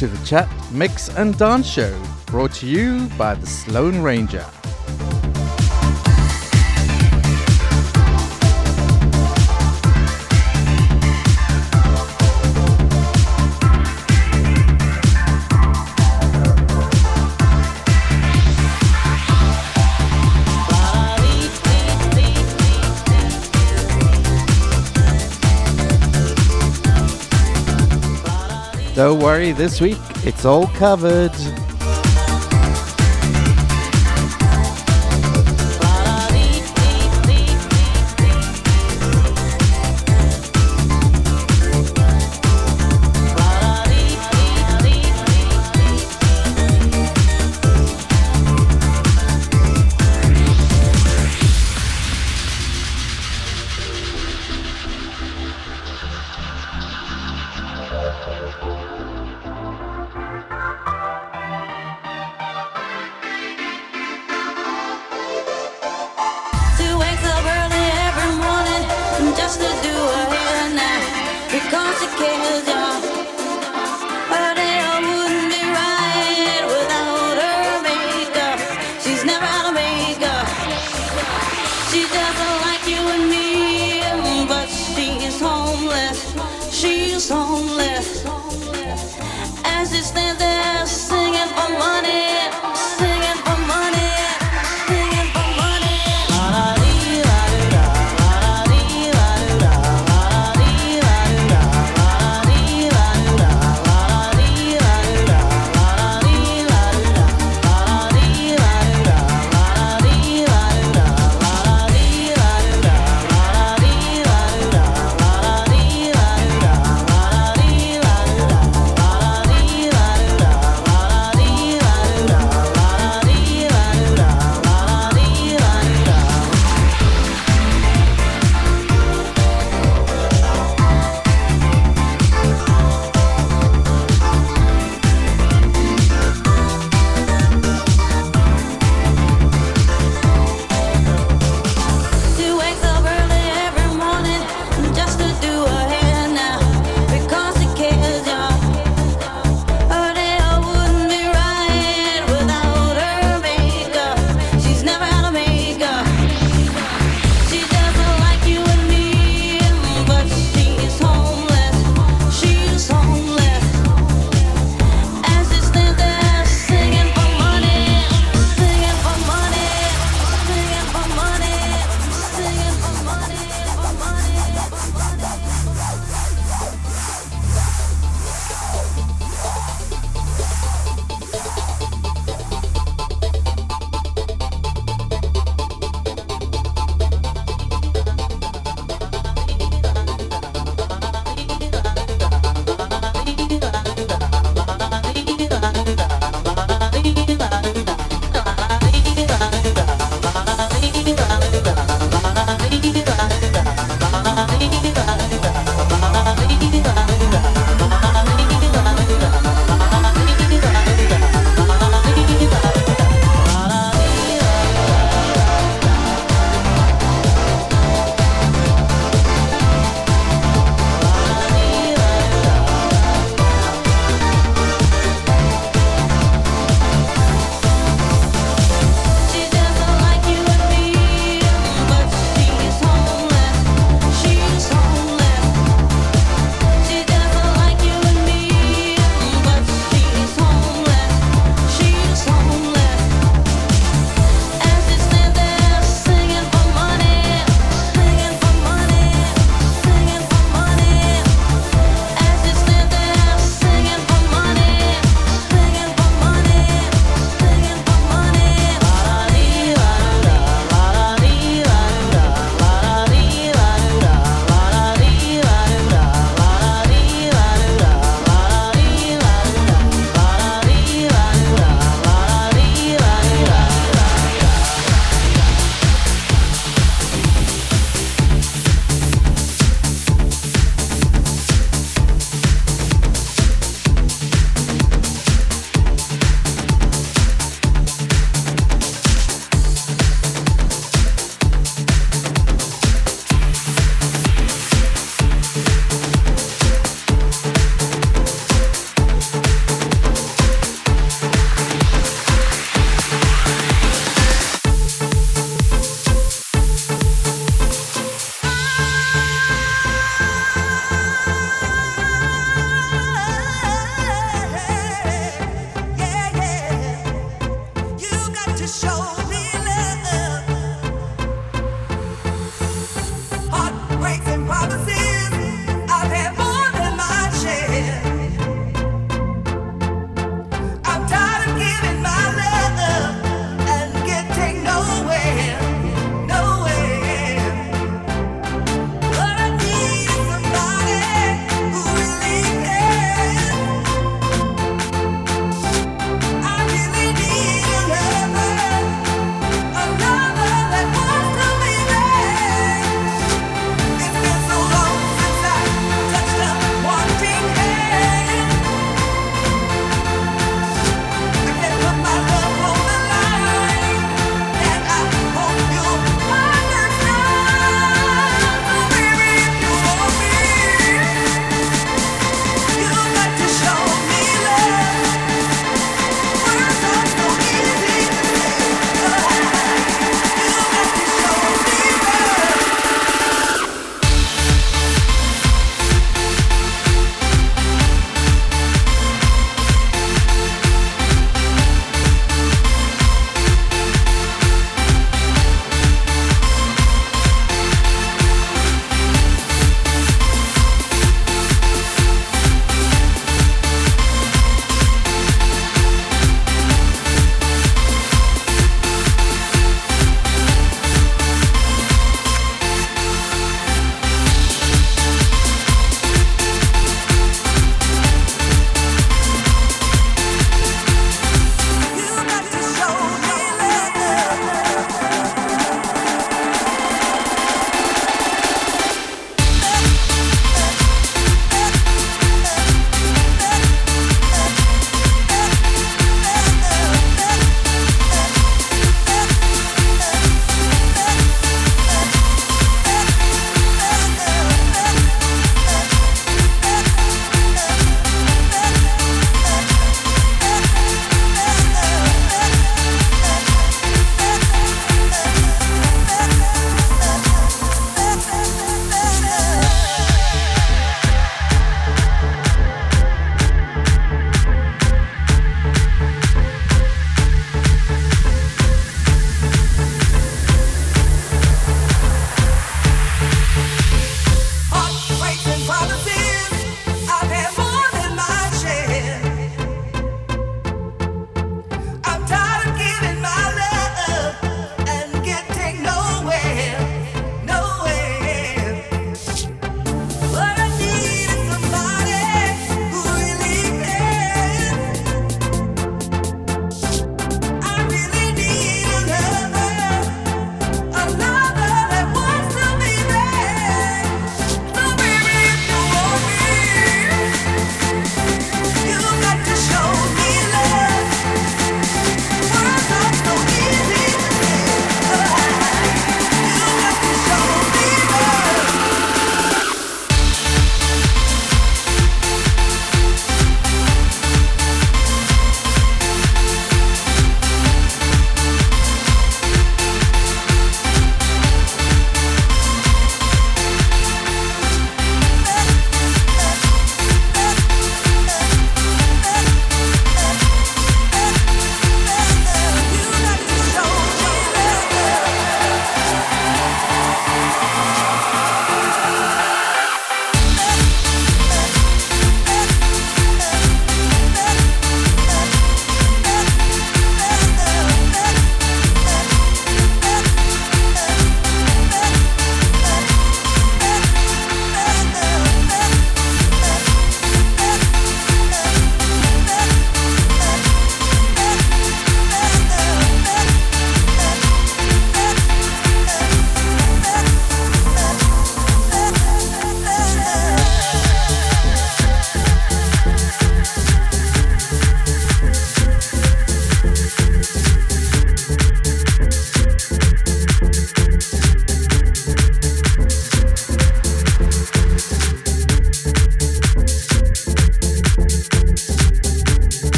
To the Chat, Mix and Dance Show, brought to you by the SloaneRanger. Don't worry, this week it's all covered.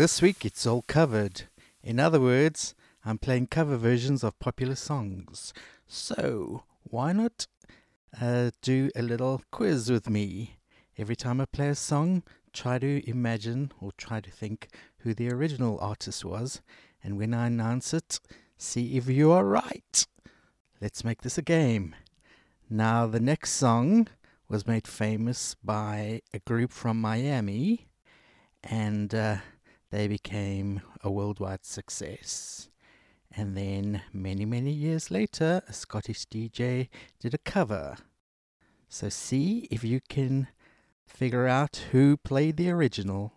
This week it's all covered. In other words, I'm playing cover versions of popular songs. So why not uh, do a little quiz with me? Every time I play a song, try to imagine or try to think who the original artist was, and when I announce it, see if you are right. Let's make this a game. Now, the next song was made famous by a group from Miami, and uh, they became a worldwide success. And then, many, many years later, a Scottish DJ did a cover. So, see if you can figure out who played the original.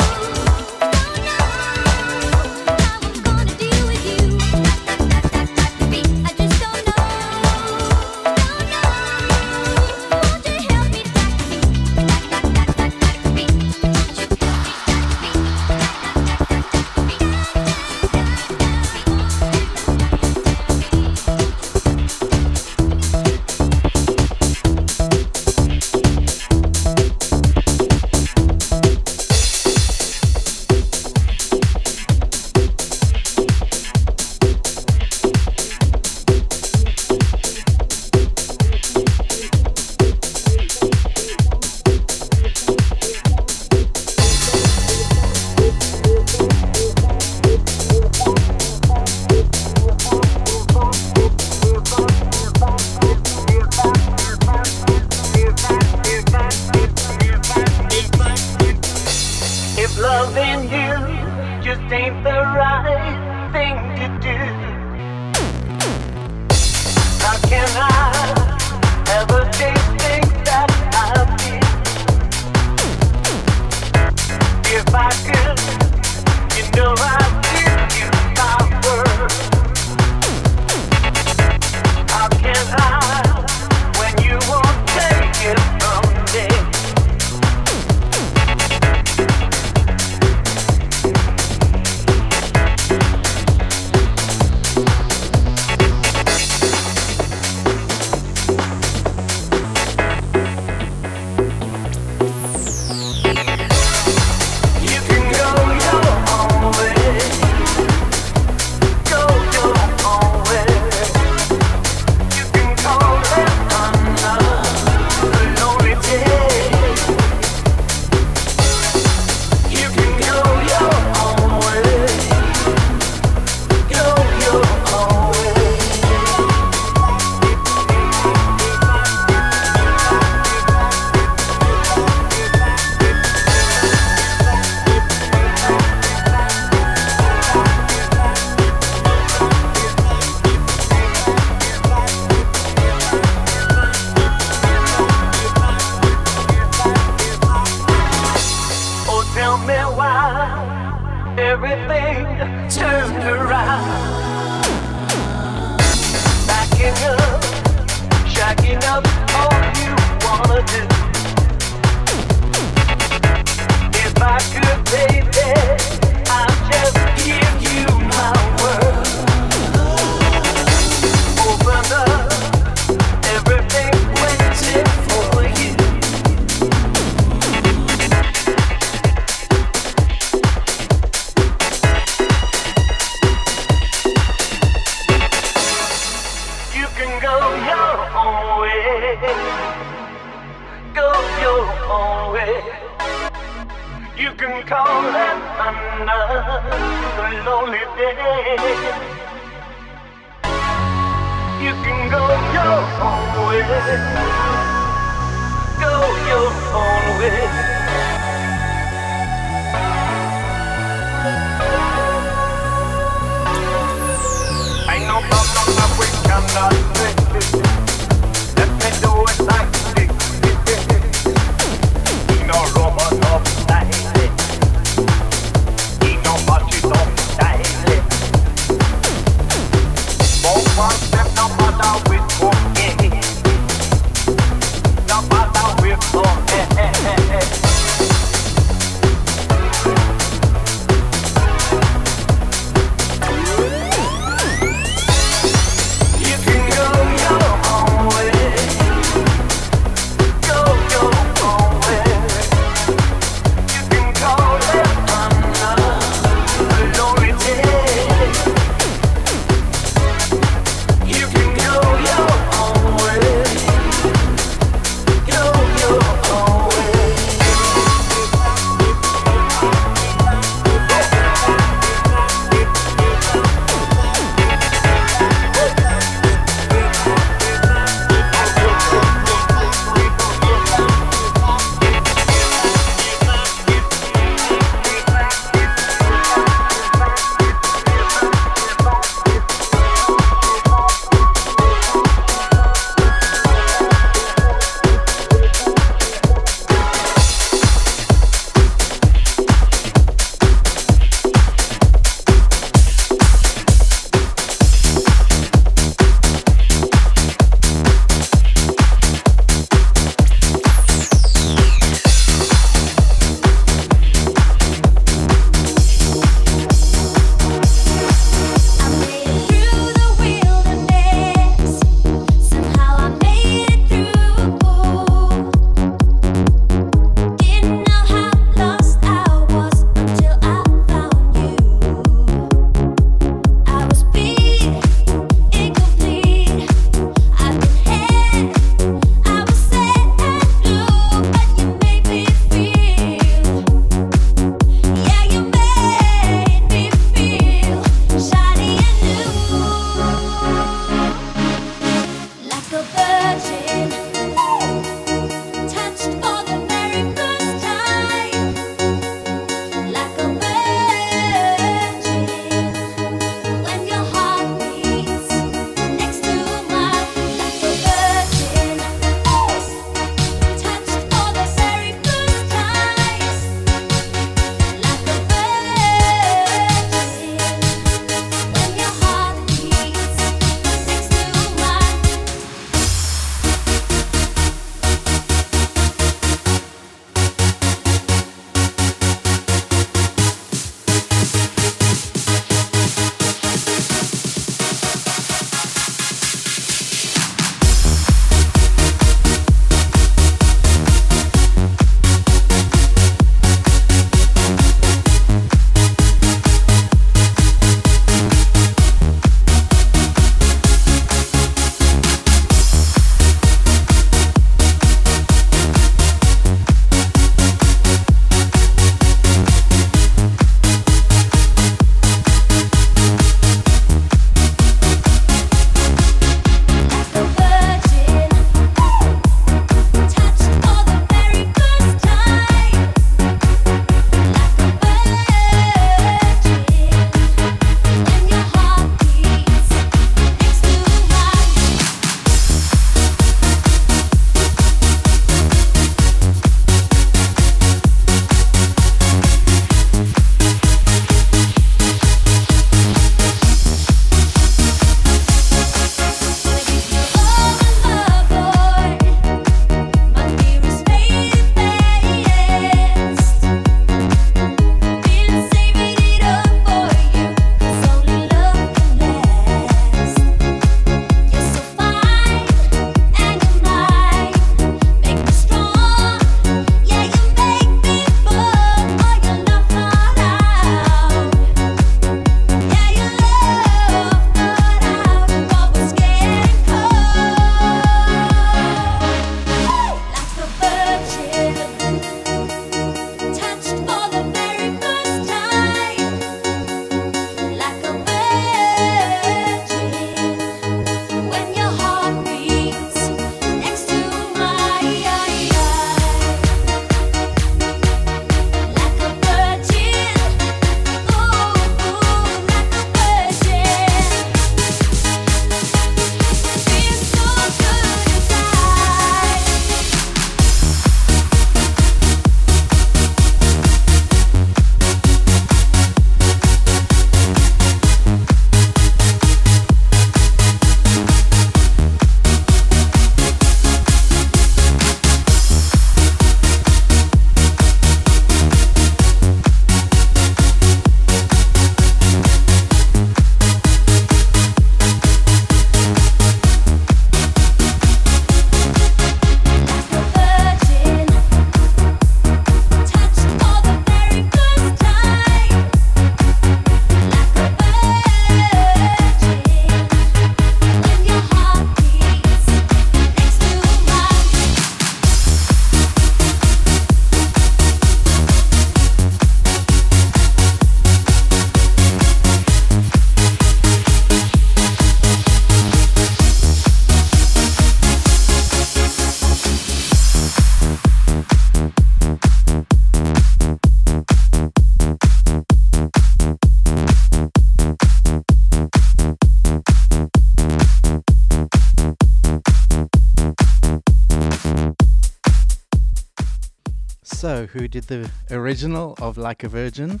Who did the original of Like a Virgin?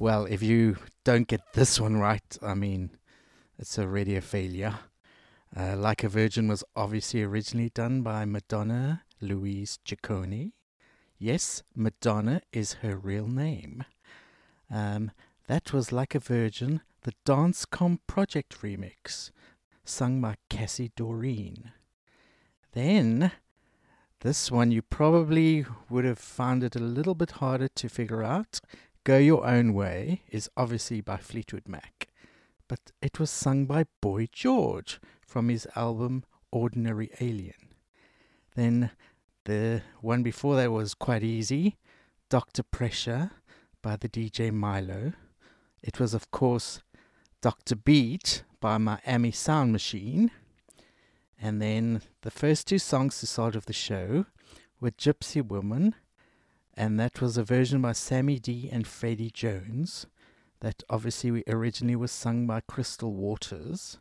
Well, if you don't get this one right, I mean, it's already a failure. Uh, like a Virgin was obviously originally done by Madonna Louise Ciccone. Yes, Madonna is her real name. Um, that was Like a Virgin, the Dancecom Project remix, sung by Cassie Doreen. Then, this one you probably would have found it a little bit harder to figure out. Go Your Own Way is obviously by Fleetwood Mac, but it was sung by Boy George from his album Ordinary Alien. Then the one before that was quite easy Dr. Pressure by the DJ Mylo. It was, of course, Dr. Beat by Miami Sound Machine. And then the first two songs to start of the show were Gypsy Woman, and that was a version by Sammy D and Freddie Jones. That obviously originally was sung by Crystal Waters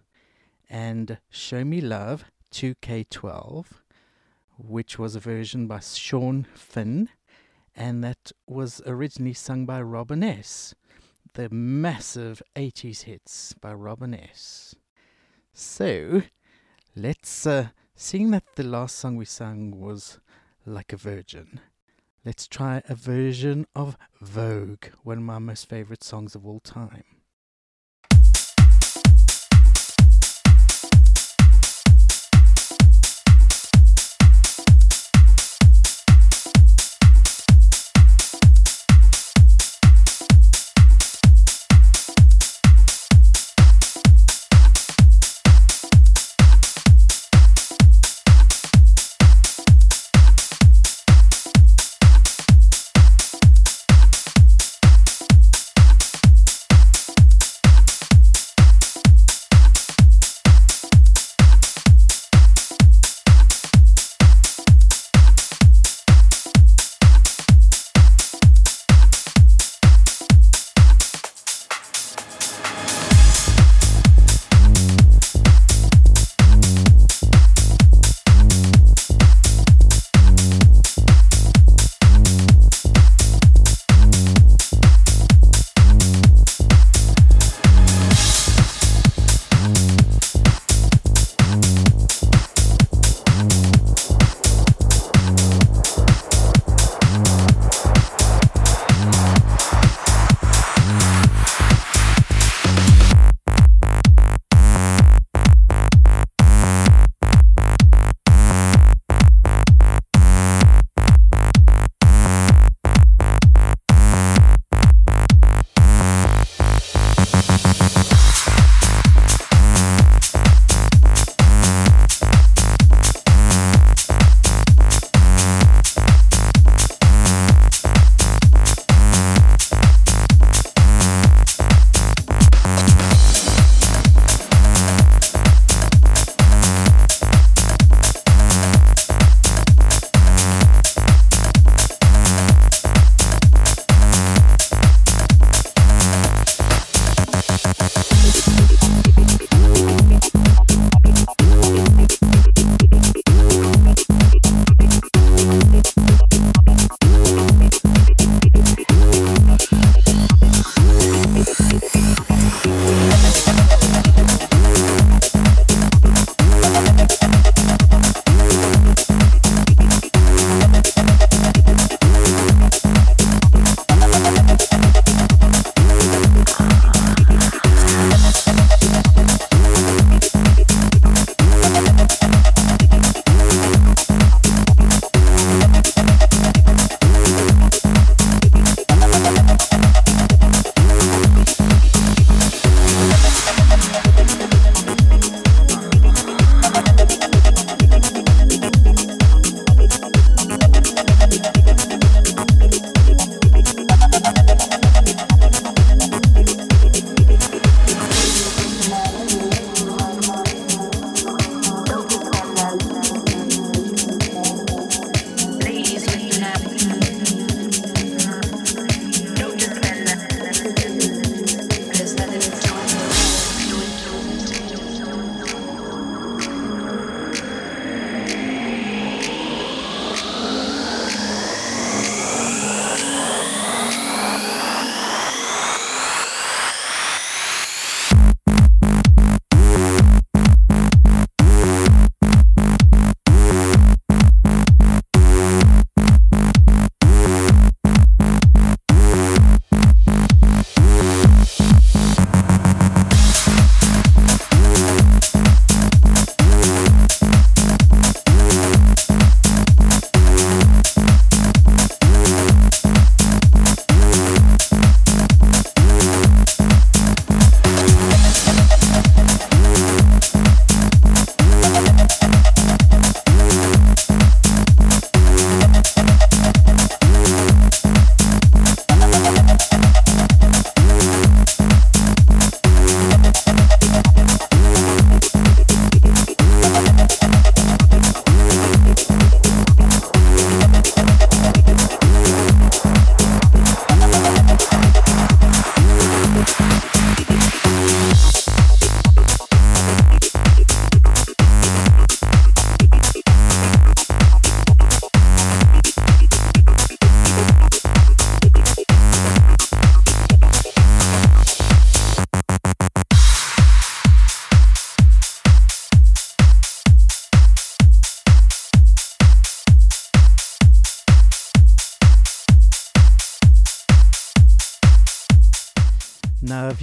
and Show Me Love 2K12, which was a version by Sean Finn, and that was originally sung by Robin S. The massive 80s hits by Robin S. So, let's, uh, seeing that the last song we sang was Like a Virgin, let's try a version of Vogue, one of my most favorite songs of all time.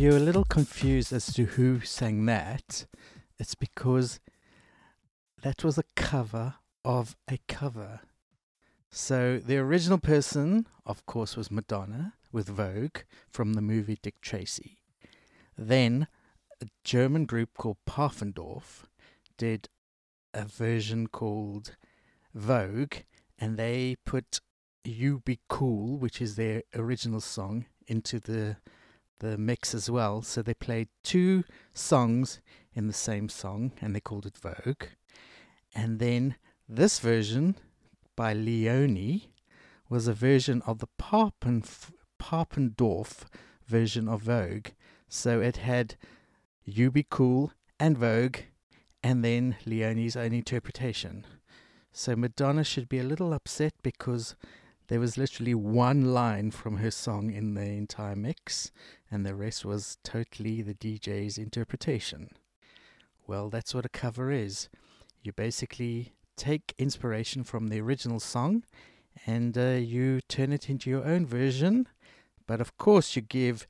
You're a little confused as to who sang that, it's because that was a cover of a cover. So the original person, of course, was Madonna with Vogue from the movie Dick Tracy. Then a German group called Paffendorf did a version called Vogue, and they put "You Be Cool," which is their original song, into the the mix as well. So they played two songs in the same song, and they called it Vogue. And then this version by Leone was a version of the Papen, Paffendorf version of Vogue. So it had You Be Cool and Vogue, and then Leone's own interpretation. So Madonna should be a little upset because there was literally one line from her song in the entire mix, and the rest was totally the DJ's interpretation. Well, that's what a cover is. You basically take inspiration from the original song and uh, you turn it into your own version, but of course, you give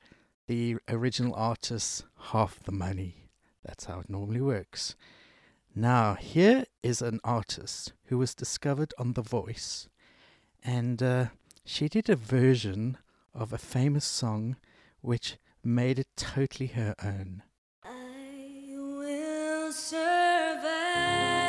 the original artist half the money. That's how it normally works. Now, here is an artist who was discovered on The Voice and uh, she did a version of a famous song which made it totally her own. I will survive.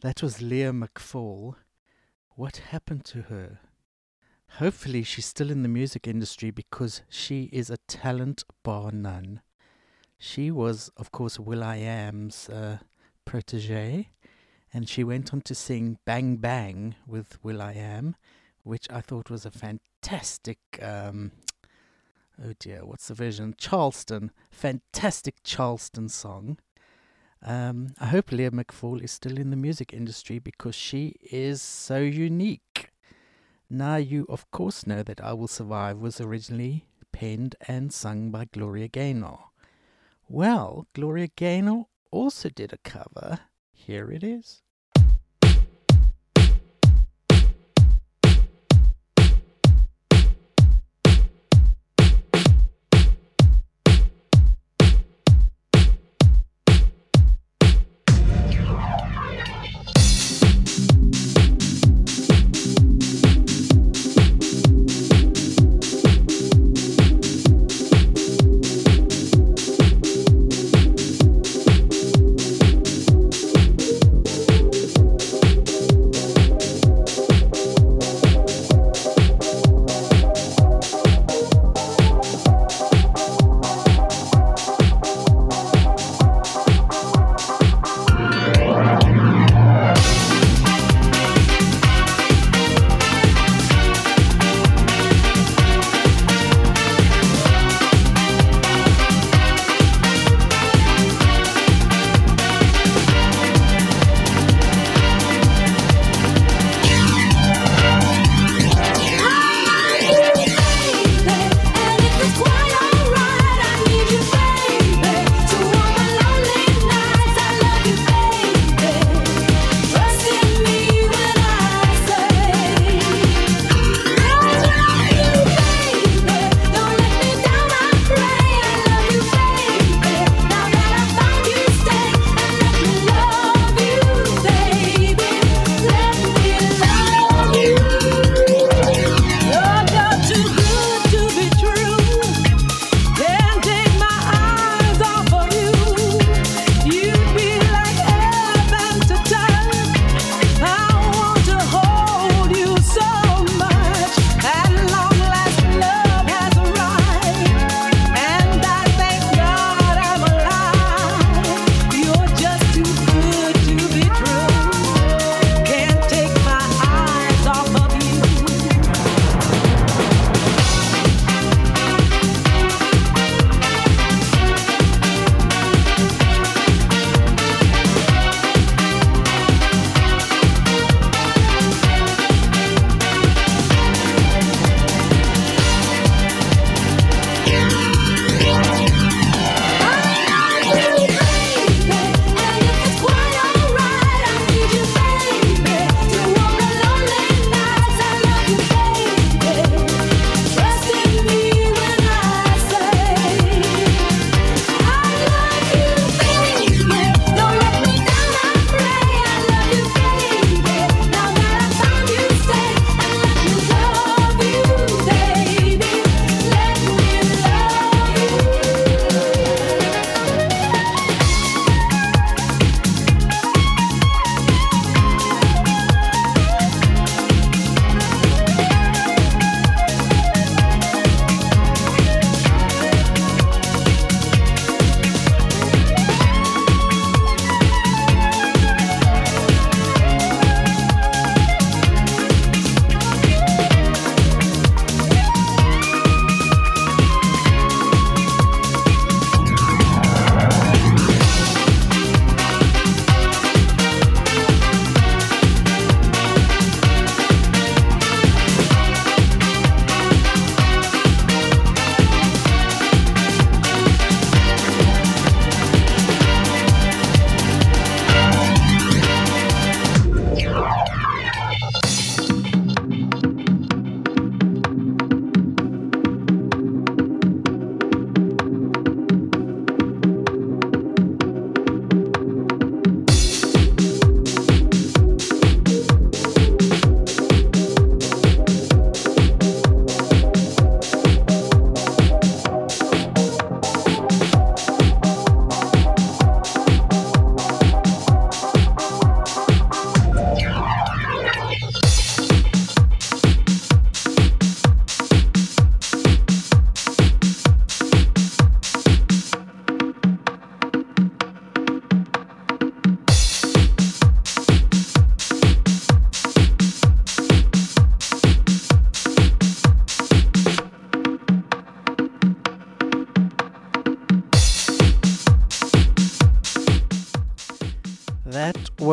That was Leah McFall. What happened to her? Hopefully, she's still in the music industry because she is a talent bar none. She was, of course, will.i.am's uh, protege, and she went on to sing Bang Bang with will.i.am, which I thought was a fantastic. Um, oh dear, what's the version? Charleston. Fantastic Charleston song. Um, I hope Leah McFall is still in the music industry because she is so unique. Now, you of course know that I Will Survive was originally penned and sung by Gloria Gaynor. Well, Gloria Gaynor also did a cover. Here it is.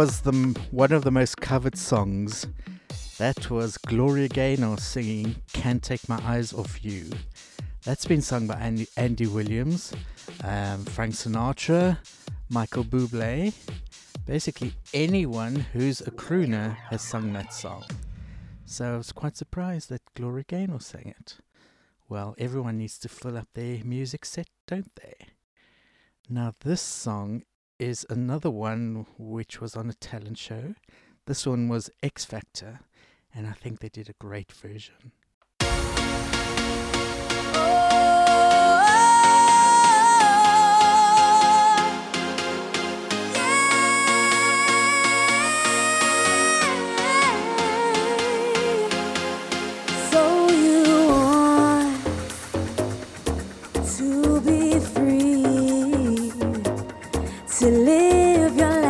Was the one of the most covered songs. That was Gloria Gaynor singing "Can't Take My Eyes Off You." That's been sung by Andy, Andy Williams, um, Frank Sinatra, Michael Bublé. Basically, anyone who's a crooner has sung that song. So I was quite surprised that Gloria Gaynor sang it. Well, everyone needs to fill up their music set, don't they? Now, this song is another one which was on a talent show. This one was X Factor, and I think they did a great version. To live your life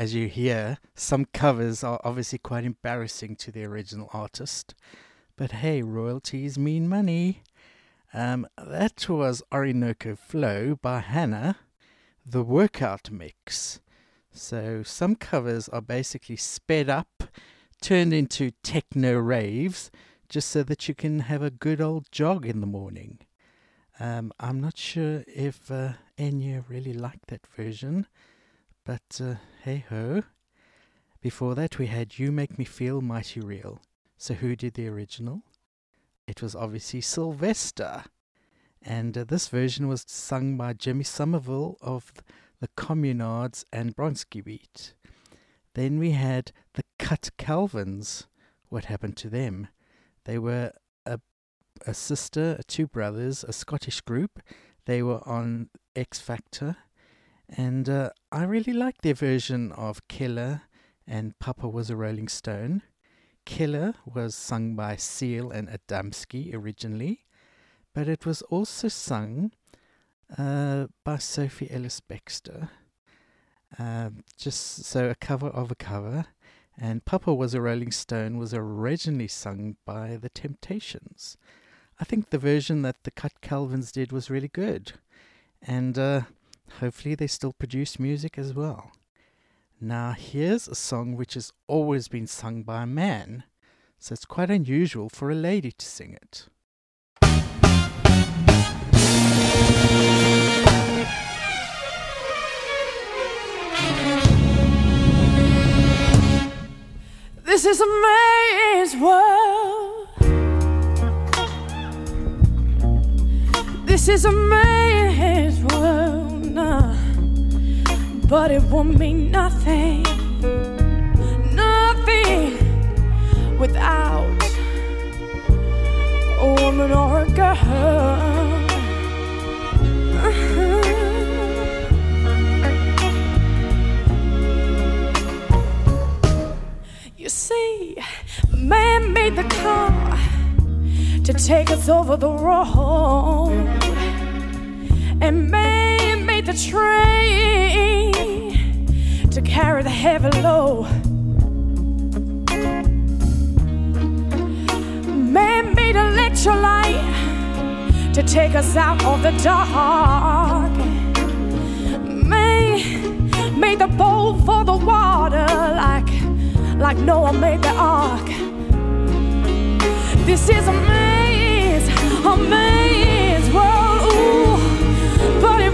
as you hear, some covers are obviously quite embarrassing to the original artist. But hey, royalties mean money. Um, that was Orinoco Flow by Hannah, the workout mix. So, some covers are basically sped up, turned into techno raves, just so that you can have a good old jog in the morning. Um, I'm not sure if uh, Enya really liked that version, but uh, hey ho. Before that, we had You Make Me Feel Mighty Real. So, who did the original? It was obviously Sylvester. And uh, this version was sung by Jimmy Somerville of the Communards and Bronski Beat. Then we had the Cutkelvins. What happened to them? They were a, a sister, two brothers, a Scottish group. They were on X Factor. And uh, I really like their version of Killer and Papa was a Rolling Stone. Killer was sung by Seal and Adamski originally, but it was also sung uh, by Sophie Ellis Bextor. Um, just so a cover of a cover. And Papa Was a Rolling Stone was originally sung by The Temptations. I think the version that the Cutkelvins did was really good. And uh, hopefully they still produce music as well. Now, here's a song which has always been sung by a man, so it's quite unusual for a lady to sing it. This is a man's world. This is a man's world, but it won't mean nothing, nothing without a woman or a girl. Uh-huh. You see, man made the car to take us over the road, and man the train to carry the heavy load. Man made electrolyte to take us out of the dark. Man made the boat for the water like like Noah made the ark. This is a maze, a maze world,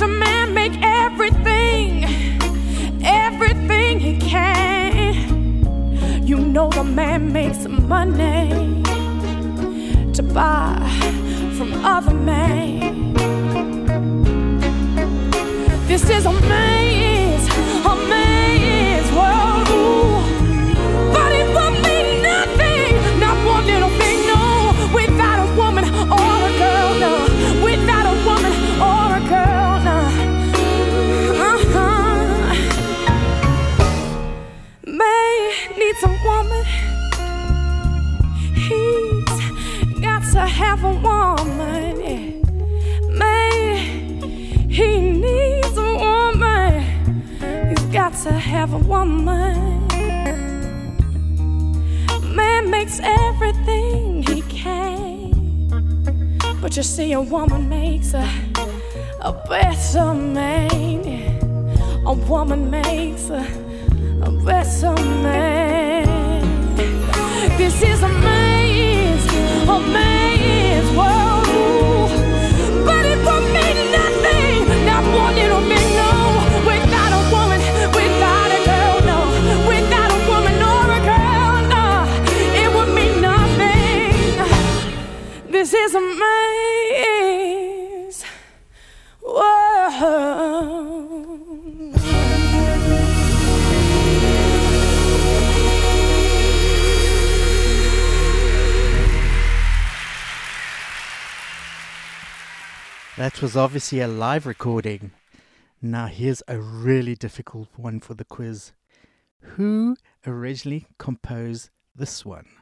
After man make everything, everything he can, you know the man makes money to buy from other men. This is a maze, a maze world. Ooh. Have a woman. Man makes everything he can. But you see, a woman makes a, a better man. A woman makes a, a better man. This is a maze, a maze world. But it won't mean nothing, not one little bit, This is a maze world. That was obviously a live recording. Now, here's a really difficult one for the quiz. Who originally composed this one?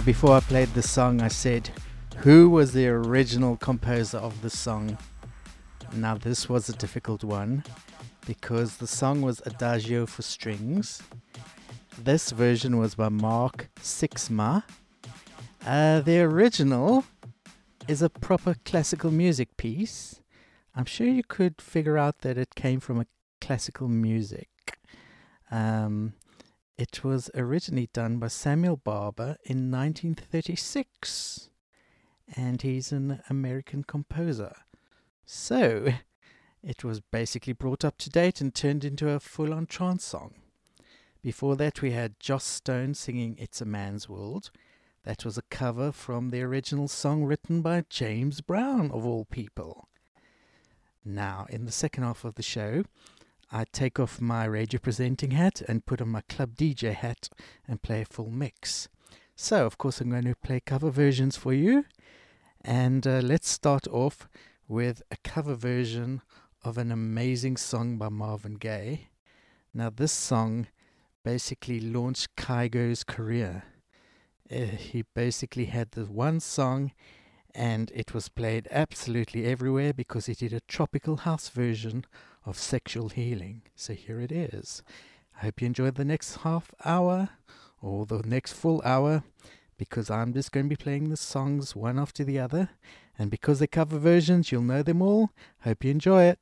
Now, before I played the song, I said, Who was the original composer of the song? Now, this was a difficult one because the song was Adagio for Strings. This version was by Mark Sixma. Uh, the original is a proper classical music piece. I'm sure you could figure out that it came from a classical music. Um, it was originally done by Samuel Barber in 1936, and he's an American composer. So, it was basically brought up to date and turned into a full on trance song. Before that, we had Joss Stone singing It's a Man's World. That was a cover from the original song written by James Brown, of all people. Now, in the second half of the show, I take off my radio presenting hat and put on my club DJ hat and play a full mix. So, of course, I'm going to play cover versions for you. And uh, let's start off with a cover version of an amazing song by Marvin Gaye. Now, this song basically launched Kygo's career. Uh, he basically had the one song and it was played absolutely everywhere because he did a tropical house version of sexual healing. So here it is. I hope you enjoy the next half hour or the next full hour because I'm just going to be playing the songs one after the other. And because they're cover versions, you'll know them all. Hope you enjoy it.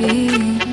Free.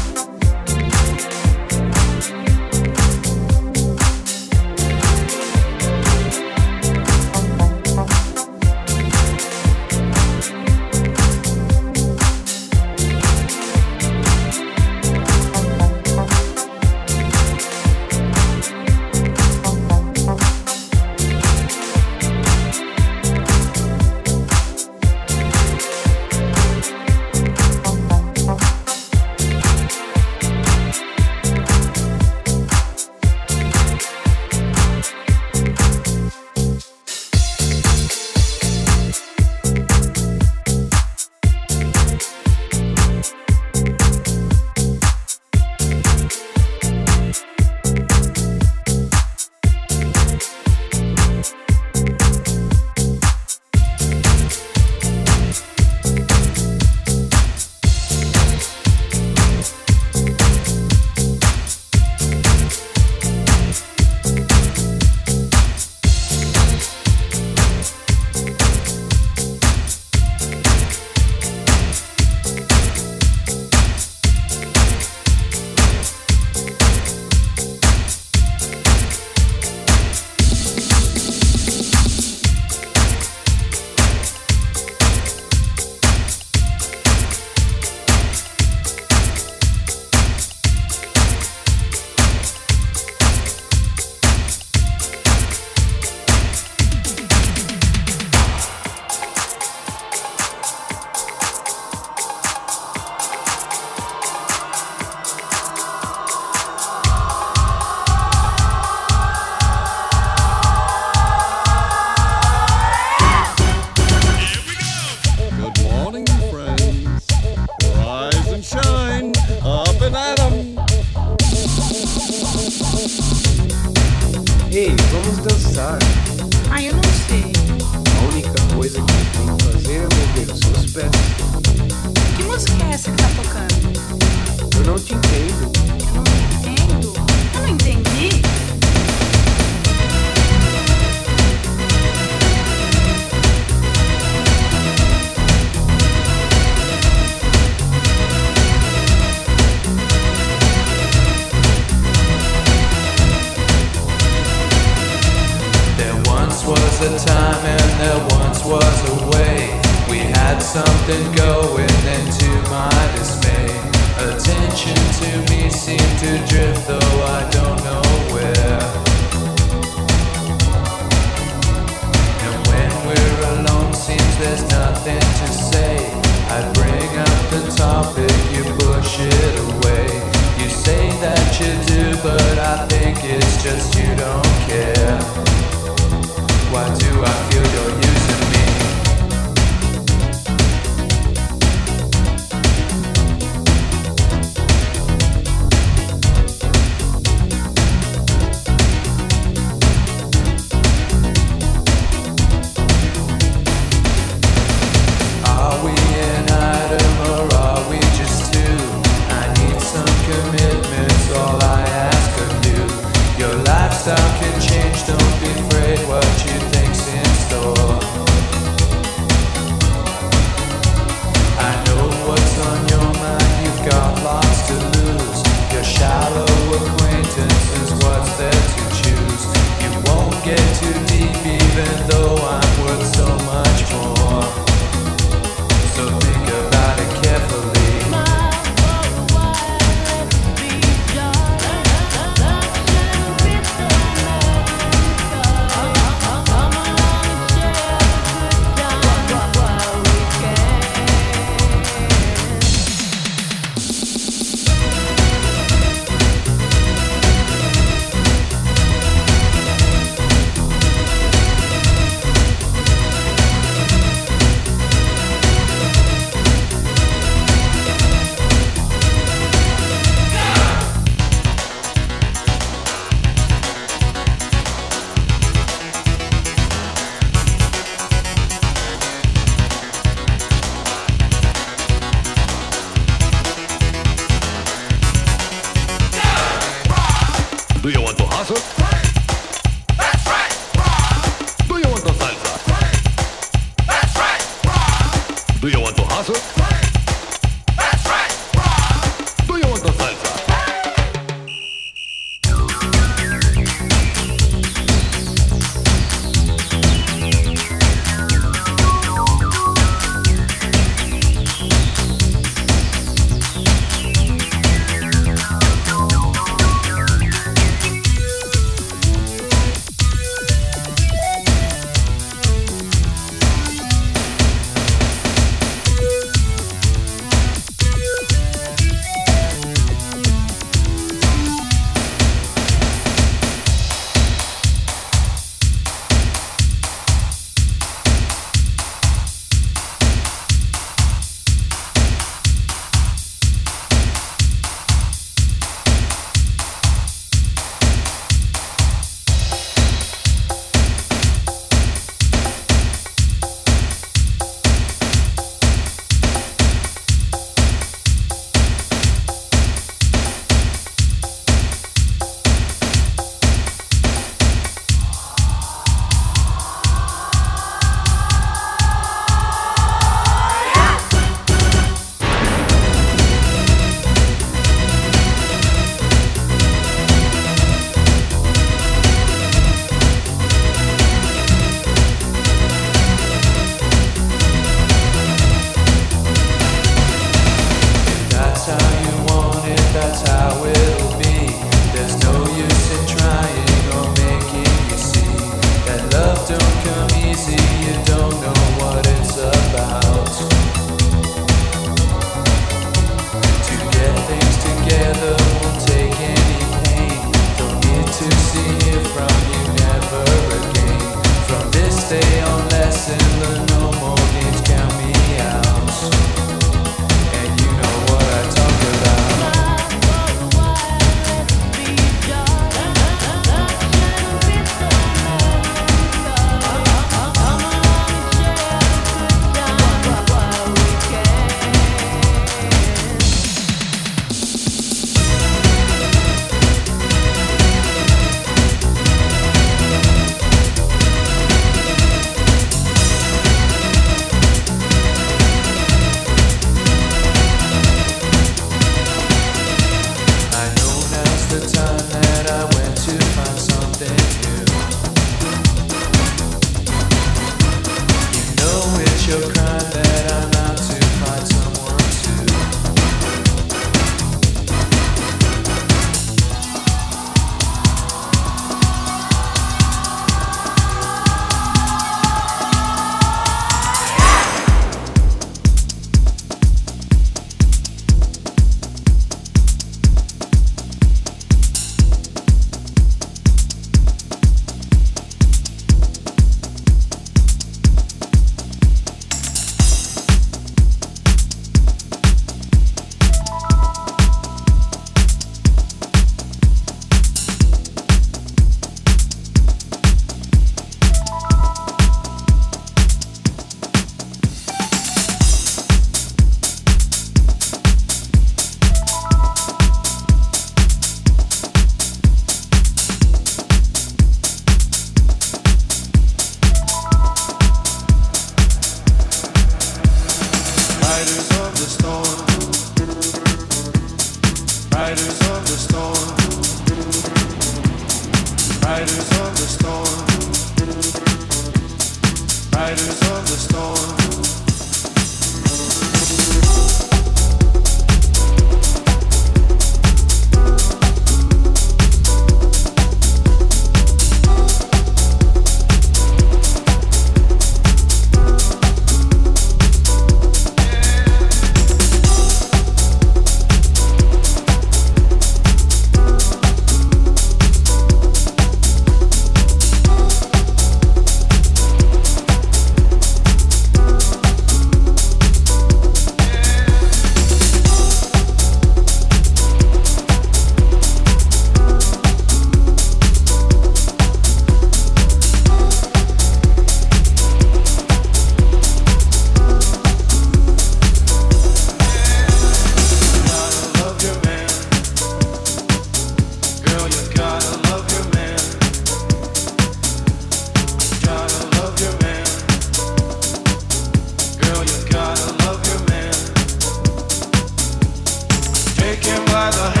never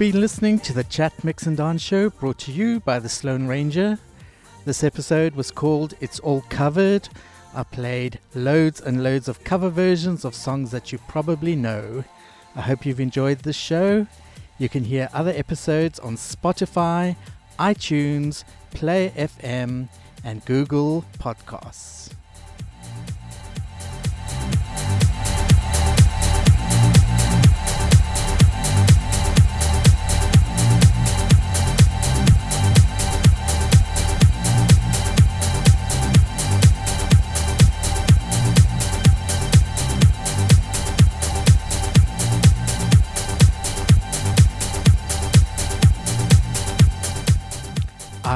been listening to the Chat Mix and Dance Show brought to you by the SloaneRanger. This episode was called It's All Covered. I played loads and loads of cover versions of songs that you probably know. I hope you've enjoyed this show. You can hear other episodes on Spotify, iTunes, Player FM, and Google Podcasts.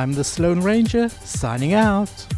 I'm the SloaneRanger, signing out.